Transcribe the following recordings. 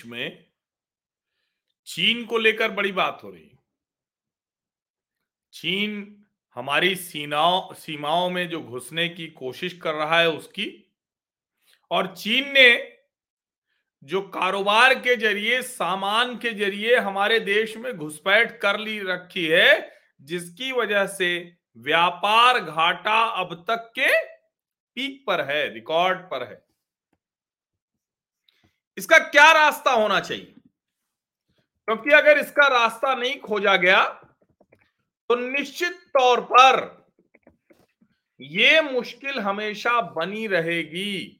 देश में चीन को लेकर बड़ी बात हो रही है। चीन हमारी सीमाओं सीमाओं में जो घुसने की कोशिश कर रहा है उसकी, और चीन ने जो कारोबार के ज़रिए, सामान के ज़रिए हमारे देश में घुसपैठ कर ली रखी है, जिसकी वजह से व्यापार घाटा अब तक के पीक पर है, रिकॉर्ड पर है। इसका क्या रास्ता होना चाहिए? क्योंकि अगर इसका रास्ता नहीं खोजा गया तो निश्चित तौर पर यह मुश्किल हमेशा बनी रहेगी।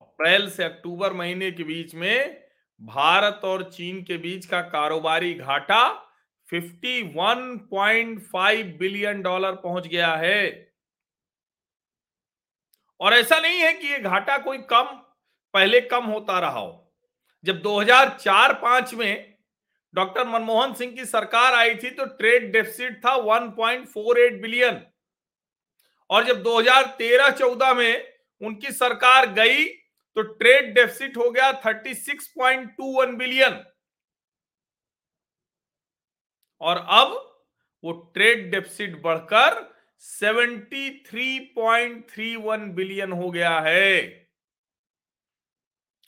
अप्रैल से अक्टूबर महीने के बीच में भारत और चीन के बीच का कारोबारी घाटा 51.5 बिलियन डॉलर पहुँच गया है। और ऐसा नहीं है कि ये घाटा कोई कम, पहले कम होता रहा हो। जब 2004-5 में डॉक्टर मनमोहन सिंह की सरकार आई थी तो ट्रेड डेफिसिट था 1.48 बिलियन। और जब 2013-14 में उनकी सरकार गई तो ट्रेड डेफिसिट हो गया 36.21 बिलियन। और अब वो ट्रेड डेफिसिट बढ़कर 73.31 बिलियन हो गया है।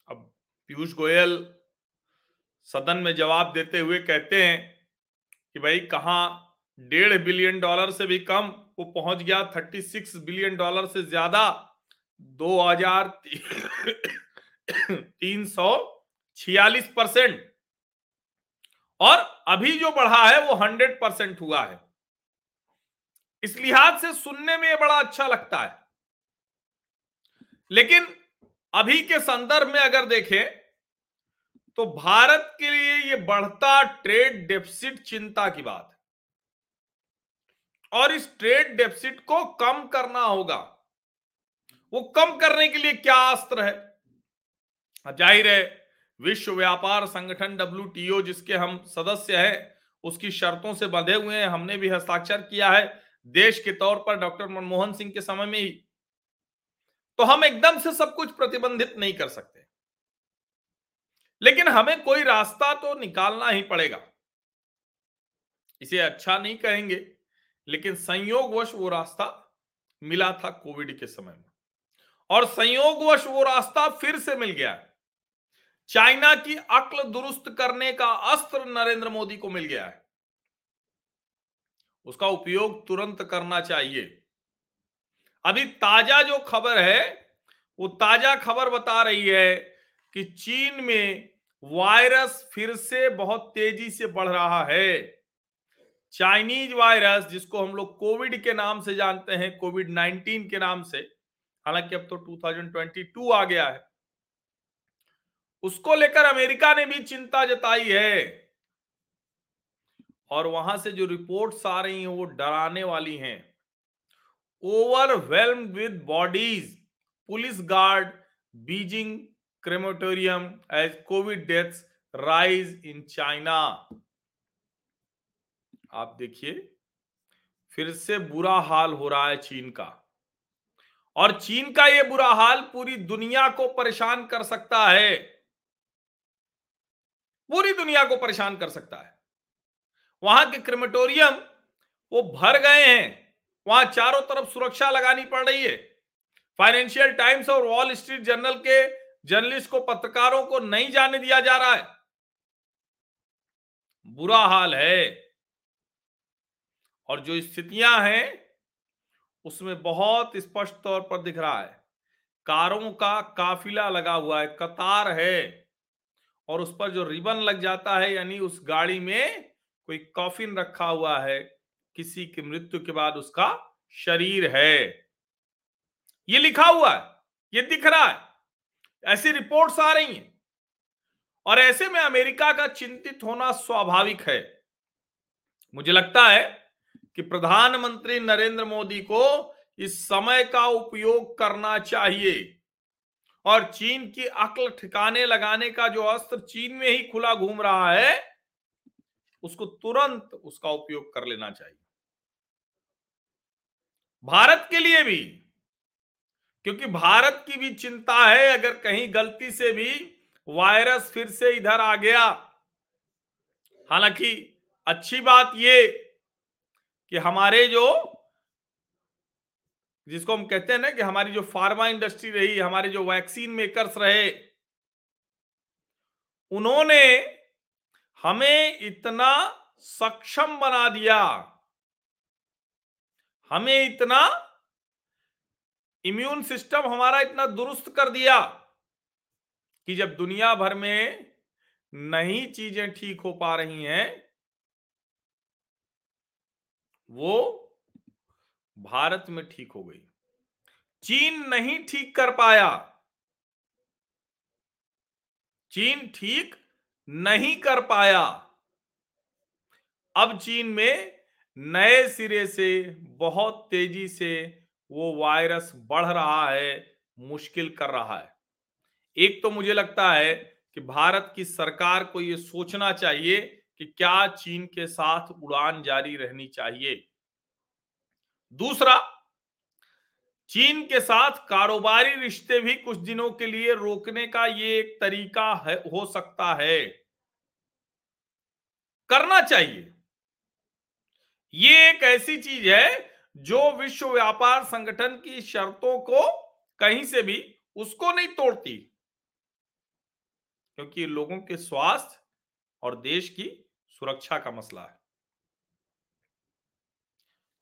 अब पीयूष गोयल सदन में जवाब देते हुए कहते हैं कि भाई कहा डेढ़ बिलियन डॉलर से भी कम, वो पहुँच गया 36 बिलियन डॉलर से ज़्यादा, दो हज़ार तीन सौ छियालीस परसेंट। और अभी जो बढ़ा है वो हंड्रेड परसेंट हुआ है। इस लिहाज से सुनने में बड़ा अच्छा लगता है। लेकिन अभी के संदर्भ में अगर देखें तो भारत के लिए यह बढ़ता ट्रेड डेफिसिट चिंता की बात है। और इस ट्रेड डेफिसिट को कम करना होगा। वो कम करने के लिए क्या अस्त्र है? ज़ाहिर है, विश्व व्यापार संगठन डब्ल्यू जिसके हम सदस्य हैं, उसकी शर्तों से बंधे हुए हैं, हमने भी हस्ताक्षर किया है। देश के तौर पर डॉक्टर मनमोहन सिंह के समय में ही। तो हम एकदम से सब कुछ प्रतिबंधित नहीं कर सकते। लेकिन हमें कोई रास्ता तो निकालना ही पड़ेगा। इसे अच्छा नहीं कहेंगे, लेकिन संयोगवश वो रास्ता मिला था कोविड के समय में। और संयोगवश वो रास्ता फिर से मिल गया। चाइना की अक्ल दुरुस्त करने का अस्त्र नरेंद्र मोदी को मिल गया है। उसका उपयोग तुरंत करना चाहिए। अभी ताज़ा जो खबर है, वो ताज़ा खबर बता रही है कि चीन में वायरस फिर से बहुत तेज़ी से बढ़ रहा है। चाइनीज़ वायरस, जिसको हम लोग कोविड के नाम से जानते हैं, कोविड 19 के नाम से, हालाँकि अब तो 2022 आ गया है, उसको लेकर अमेरिका ने भी चिंता जताई है। और वहाँ से जो रिपोर्ट्स आ रही हैं, वो डराने वाली हैं। Overwhelm with bodies, police guard, Beijing crematorium as COVID deaths rise in China. आप देखिए, फिर से बुरा हाल हो रहा है चीन का। और चीन का यह बुरा हाल पूरी दुनिया को परेशान कर सकता है। पूरी दुनिया को परेशान कर सकता है। वहाँ के क्रिमेटोरियम वो भर गए हैं। वहाँ चारों तरफ़ सुरक्षा लगानी पड़ रही है। फाइनेंशियल टाइम्स और वॉल स्ट्रीट जर्नल के जर्नलिस्ट को, पत्रकारों को नहीं जाने दिया जा रहा है। बुरा हाल है। और जो स्थितियाँ हैं, उसमें बहुत स्पष्ट तौर पर दिख रहा है। कारों का काफिला लगा हुआ है, कतार है। और उस पर जो रिबन लग जाता है, यानी उस गाड़ी में कोई कॉफिन रखा हुआ है, किसी की मृत्यु के बाद उसका शरीर है। ये लिखा हुआ है, ये दिख रहा है, ऐसी रिपोर्ट्स आ रही हैं। और ऐसे में अमेरिका का चिंतित होना स्वाभाविक है। मुझे लगता है कि प्रधानमंत्री नरेंद्र मोदी को इस समय का उपयोग करना चाहिए। और चीन की अक्ल ठिकाने लगाने का जो अस्त्र चीन में ही खुला घूम रहा है उसको तुरंत उसका उपयोग कर लेना चाहिए। भारत के लिए भी, क्योंकि भारत की भी चिंता है, अगर कहीं गलती से भी वायरस फिर से इधर आ गया। हालाँकि अच्छी बात ये कि हमारे जो, जिसको हम कहते हैं ना कि हमारी जो फार्मा इंडस्ट्री रही, हमारे जो वैक्सीन मेकर्स रहे, उन्होंने हमें इतना सक्षम बना दिया। हमें इतना इम्यून सिस्टम हमारा इतना दुरुस्त कर दिया कि जब दुनिया भर में नई चीज़ें ठीक हो पा रही हैं, वो भारत में ठीक हो गई। चीन नहीं ठीक कर पाया। चीन ठीक नहीं कर पाया। अब चीन में नए सिरे से, बहुत तेज़ी से वो वायरस बढ़ रहा है, मुश्किल कर रहा है। एक तो मुझे लगता है कि भारत की सरकार को ये सोचना चाहिए कि क्या चीन के साथ उड़ान जारी रहनी चाहिए। दूसरा चीन के साथ कारोबारी रिश्ते भी कुछ दिनों के लिए रोकने का ये एक तरीका है, हो सकता है। करना चाहिए। ये एक ऐसी चीज़ है जो विश्व व्यापार संगठन की शर्तों को कहीं से भी उसको नहीं तोड़ती, क्योंकि लोगों के स्वास्थ्य और देश की सुरक्षा का मसला है।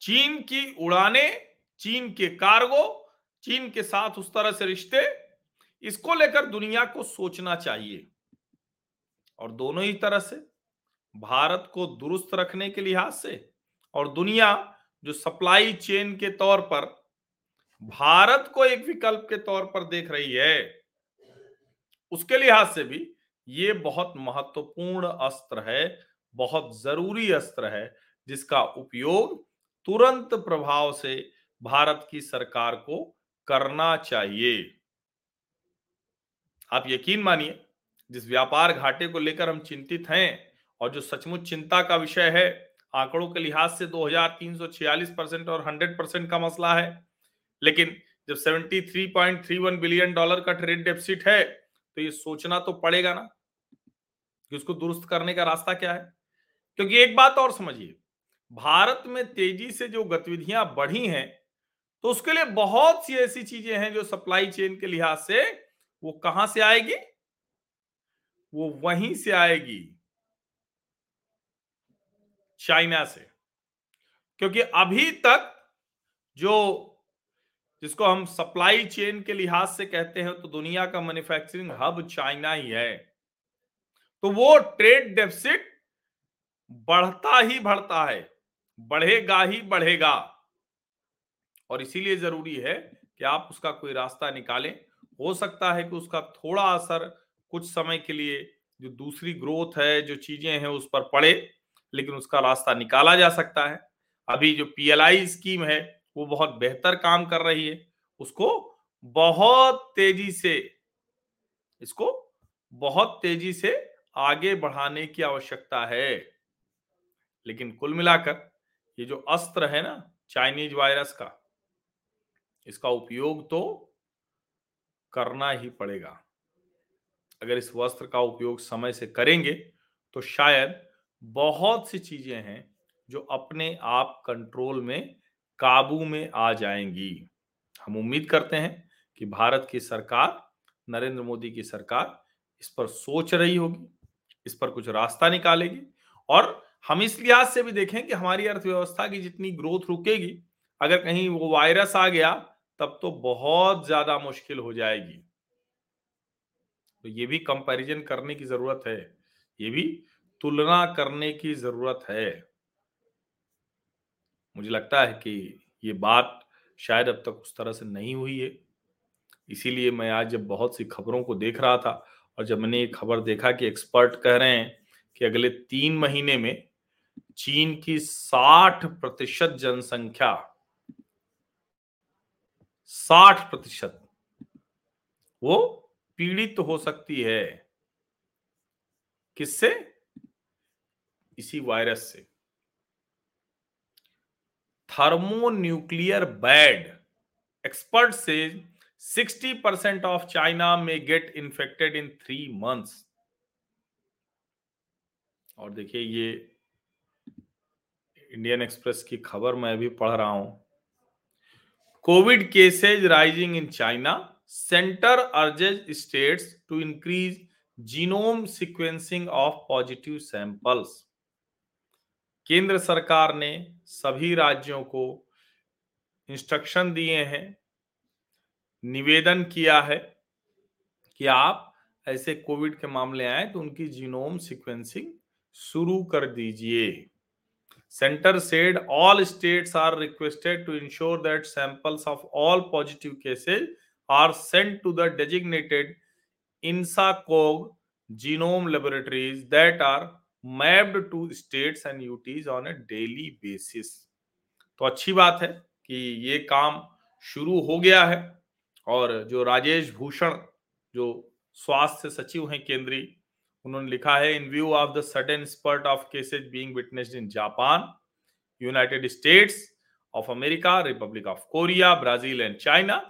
चीन की उड़ाने चीन के कार्गो, चीन के साथ उस तरह से रिश्ते, इसको लेकर दुनिया को सोचना चाहिए। और दोनों ही तरह से, भारत को दुरुस्त रखने के लिहाज से, और दुनिया जो सप्लाई चेन के तौर पर, भारत को एक विकल्प के तौर पर देख रही है, उसके लिहाज से भी ये बहुत महत्वपूर्ण अस्त्र है, बहुत ज़रूरी अस्त्र है, जिसका उपयोग तुरंत प्रभाव से भारत की सरकार को करना चाहिए। आप यकीन मानिए, जिस व्यापार घाटे को लेकर हम चिंतित हैं और जो सचमुच चिंता का विषय है, आंकड़ों के लिहाज से 2346 परसेंट और 100 परसेंट का मसला है। लेकिन जब 73.31 बिलियन डॉलर का ट्रेड डेफिसिट है तो ये सोचना तो पड़ेगा ना कि उसको दुरुस्त करने का रास्ता क्या है। क्योंकि एक बात और समझिए, भारत में तेज़ी से जो गतिविधियाँ बढ़ी हैं तो उसके लिए बहुत सी ऐसी चीज़ें हैं जो सप्लाई चेन के लिहाज से वो कहाँ से आएगी? वो वहीं से आएगी। चाइना से। क्योंकि अभी तक जो, जिसको हम सप्लाई चेन के लिहाज से कहते हैं तो दुनिया का मैन्युफैक्चरिंग हब चाइना ही है। तो वो ट्रेड डेफिसिट बढ़ता ही बढ़ता है। बढ़ेगा ही बढ़ेगा। और इसीलिए ज़रूरी है कि आप उसका कोई रास्ता निकालें। हो सकता है कि उसका थोड़ा असर कुछ समय के लिए जो दूसरी ग्रोथ है, जो चीज़ें हैं, उस पर पड़े, लेकिन उसका रास्ता निकाला जा सकता है। अभी जो पीएलआई स्कीम है, वो बहुत बेहतर काम कर रही है। उसको बहुत तेज़ी से, इसको बहुत तेज़ी से आगे बढ़ाने की आवश्यकता है। लेकिन कुल मिलाकर ये जो अस्त्र है ना चाइनीज़ वायरस का इसका उपयोग तो करना ही पड़ेगा। अगर इस वस्त्र का उपयोग समय से करेंगे तो शायद बहुत सी चीज़ें हैं जो अपने आप कंट्रोल में, काबू में आ जाएँगी। हम उम्मीद करते हैं कि भारत की सरकार, नरेंद्र मोदी की सरकार इस पर सोच रही होगी, इस पर कुछ रास्ता निकालेगी और हम इस लिहाज से भी देखें कि हमारी अर्थव्यवस्था की जितनी ग्रोथ रुकेगी, अगर कहीं वो वायरस आ गया तब तो बहुत ज़्यादा मुश्किल हो जाएगी। तो ये भी कंपैरिजन करने की ज़रूरत है, ये भी तुलना करने की ज़रूरत है। मुझे लगता है कि ये बात शायद अब तक उस तरह से नहीं हुई है। इसीलिए मैं आज जब बहुत सी खबरों को देख रहा था और जब मैंने ये खबर देखा कि एक्सपर्ट कह रहे हैं कि अगले तीन महीने में चीन की 60 प्रतिशत जनसंख्या 60 प्रतिशत। वो पीड़ित तो हो सकती है। किससे? इसी वायरस से। Thermonuclear bad. एक्सपर्ट से 60% ऑफ़ चाइना में get infected in three months. और देखिए ये इंडियन एक्सप्रेस की खबर मैं भी पढ़ रहा हूँ। COVID cases rising in China, centre urges states to increase genome sequencing of positive samples. केंद्र सरकार ने सभी राज्यों को इंस्ट्रक्शन दिए हैं, निवेदन किया है कि आप ऐसे कोविड के मामले आए तो उनकी जीनोम सीक्वेंसिंग शुरू कर दीजिए। Centre said all states are requested to ensure that samples of all positive cases are sent to the designated INSACOG genome laboratories that are mapped to states and UTs on a daily basis तो अच्छी बात है कि ये काम शुरू हो गया है और जो राजेश भूषण, जो स्वास्थ्य सचिव हैं केंद्रीय उन्होंने लिखा है in view of the sudden spurt of cases being witnessed in Japan United States of America Republic of Korea Brazil and China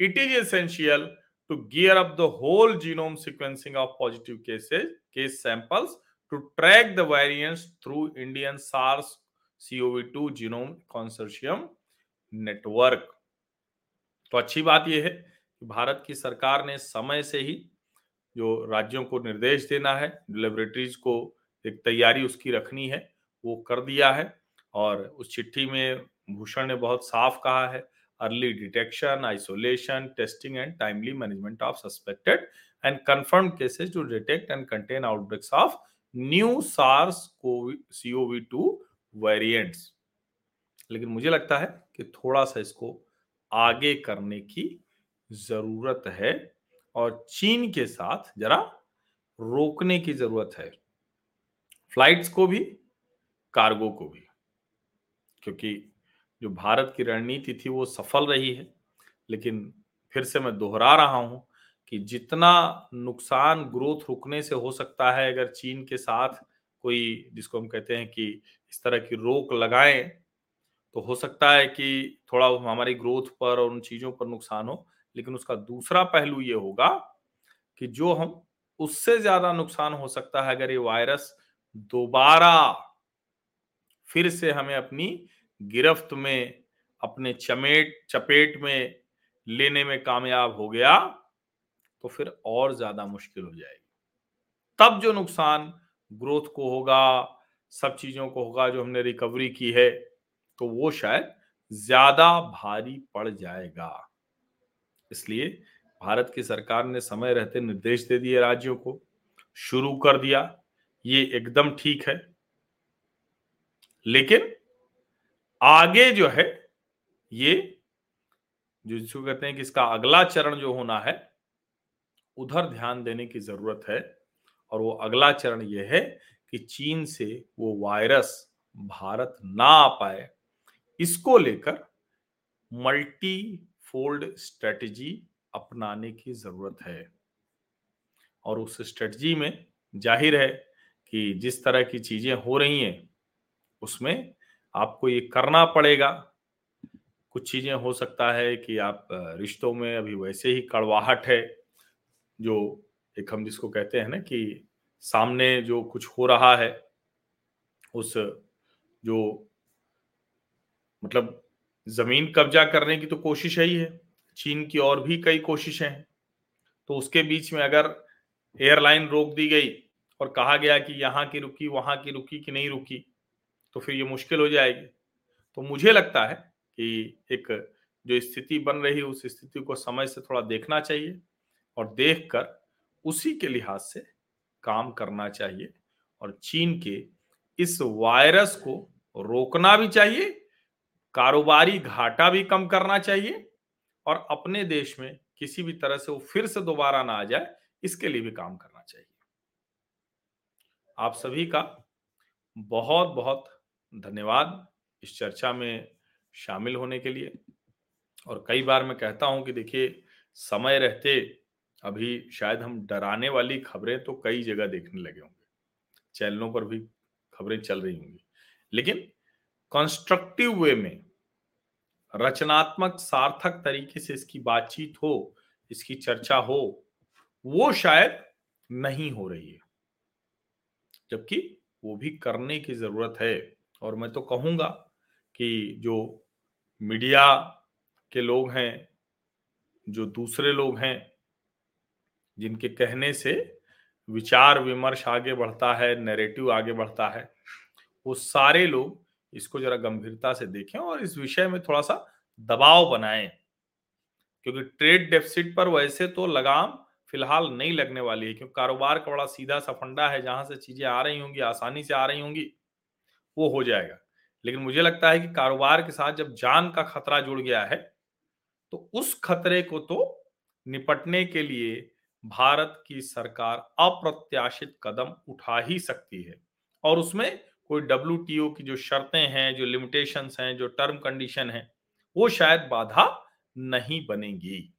it is essential to gear up the whole genome sequencing of positive cases case samples to track the variants through Indian SARS CoV2 genome consortium network तो अच्छी बात यह है कि भारत की सरकार ने समय से ही जो राज्यों को निर्देश देना है लेबोरेटरीज को एक तैयारी उसकी रखनी है, वो कर दिया है और उस चिट्ठी में भूषण ने बहुत साफ़ कहा है early detection isolation testing and timely management of suspected and confirm cases to detect and contain outbreaks of new SARS CoV two variants लेकिन मुझे लगता है कि थोड़ा सा इसको आगे करने की ज़रूरत है। और चीन के साथ जरा रोकने की ज़रूरत है। फ्लाइट्स को भी, कार्गो को भी। क्योंकि जो भारत की रणनीति थी वो सफल रही है, लेकिन फिर से मैं दोहरा रहा हूँ कि जितना नुकसान ग्रोथ रुकने से हो सकता है, अगर चीन के साथ कोई, जिसको हम कहते हैं कि इस तरह की रोक लगाएँ तो हो सकता है कि थोड़ा हमारी ग्रोथ पर और उन चीज़ों पर नुकसान हो। लेकिन उसका दूसरा पहलू ये होगा कि जो हम, उससे ज़्यादा नुकसान हो सकता है अगर ये वायरस दोबारा फिर से हमें अपनी गिरफ्त में, अपने चमेट, चपेट में लेने में कामयाब हो गया तो फिर और ज़्यादा मुश्किल हो जाएगी। तब जो नुकसान ग्रोथ को होगा, सब चीज़ों को होगा, जो हमने रिकवरी की है तो वो शायद ज़्यादा भारी पड़ जाएगा। इसलिए भारत की सरकार ने समय रहते निर्देश दे दिए राज्यों को, शुरू कर दिया। ये एकदम ठीक है। लेकिन आगे जो है, ये जो जिसको कहते हैं कि इसका अगला चरण जो होना है, उधर ध्यान देने की ज़रूरत है। और वो अगला चरण ये है कि चीन से वो वायरस भारत ना आ पाए। इसको लेकर मल्टी फोल्ड स्ट्रेटजी अपनाने की ज़रूरत है। और उस स्ट्रेटजी में ज़ाहिर है कि जिस तरह की चीज़ें हो रही हैं, उसमें आपको ये करना पड़ेगा। कुछ चीज़ें हो सकता है कि आप रिश्तों में अभी वैसे ही कड़वाहट है, जो एक हम जिसको कहते हैं ना कि सामने जो कुछ हो रहा है, उस जो मतलब ज़मीन कब्जा करने की तो कोशिश है ही है। चीन की और भी कई कोशिशें हैं। तो उसके बीच में अगर एयरलाइन रोक दी गई और कहा गया कि यहाँ की रुकी, वहाँ की रुकी कि नहीं रुकी तो फिर ये मुश्किल हो जाएगी। तो मुझे लगता है कि एक जो स्थिति बन रही उस स्थिति को समय से थोड़ा देखना चाहिए और देखकर उसी के लिहाज से काम करना चाहिए और चीन के इस वायरस को रोकना भी चाहिए कारोबारी घाटा भी कम करना चाहिए और अपने देश में किसी भी तरह से वो फिर से दोबारा ना आ जाए, इसके लिए भी काम करना चाहिए। आप सभी का बहुत बहुत धन्यवाद इस चर्चा में शामिल होने के लिए। और कई बार मैं कहता हूँ कि देखिए, समय रहते, अभी शायद हम डराने वाली खबरें तो कई जगह देखने लगे होंगे। चैनलों पर भी खबरें चल रही होंगी। लेकिन कंस्ट्रक्टिव वे में, रचनात्मक, सार्थक तरीके से इसकी बातचीत हो, इसकी चर्चा हो, वो शायद नहीं हो रही है। जबकि वो भी करने की ज़रूरत है। और मैं तो कहूँगा कि जो मीडिया के लोग हैं, जो दूसरे लोग हैं, जिनके कहने से विचार विमर्श आगे बढ़ता है नैरेटिव आगे बढ़ता है, वो सारे लोग इसको जरा गंभीरता से देखें और इस विषय में थोड़ा सा दबाव बनाएँ। क्योंकि ट्रेड डेफिसिट पर वैसे तो लगाम फ़िलहाल नहीं लगने वाली है, क्योंकि कारोबार का बड़ा सीधा सा फंडा है, जहाँ से चीज़ें आ रही होंगी, आसानी से आ रही होंगी, वो हो जाएगा। लेकिन मुझे लगता है कि कारोबार के साथ जब जान का खतरा जुड़ गया है तो उस खतरे को तो निपटने के लिए भारत की सरकार अप्रत्याशित कदम उठा ही सकती है। और उसमें कोई डब्ल्यू की जो शर्तें हैं, जो लिमिटेशंस हैं, जो टर्म कंडीशन है, वो शायद बाधा नहीं बनेगी।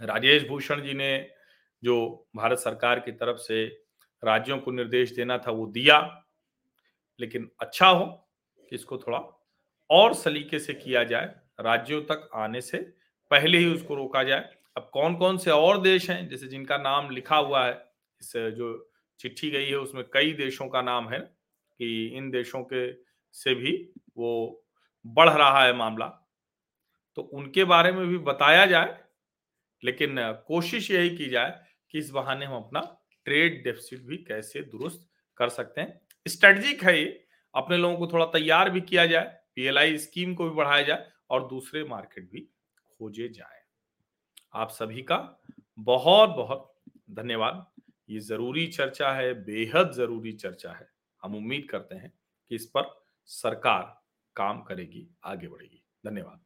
राजेश भूषण जी ने जो भारत सरकार की तरफ़ से राज्यों को निर्देश देना था, वो दिया। लेकिन अच्छा हो कि इसको थोड़ा और सलीके से किया जाए, राज्यों तक आने से पहले ही उसको रोका जाए। अब कौन कौन से और देश हैं, जैसे जिनका नाम लिखा हुआ है, इस जो चिट्ठी गई है, उसमें कई देशों का नाम है कि इन देशों के से भी वो बढ़ रहा है मामला। तो उनके बारे में भी बताया जाए, लेकिन कोशिश यही की जाए कि इस बहाने हम अपना ट्रेड डेफिसिट भी कैसे दुरुस्त कर सकते हैं। स्ट्रेटजिक है ये। अपने लोगों को थोड़ा तैयार भी किया जाए पीएलआई स्कीम को भी बढ़ाया जाए और दूसरे मार्केट भी खोजे जाए। आप सभी का बहुत बहुत धन्यवाद। ये ज़रूरी चर्चा है, बेहद ज़रूरी चर्चा है। हम उम्मीद करते हैं कि इस पर सरकार काम करेगी आगे बढ़ेगी धन्यवाद.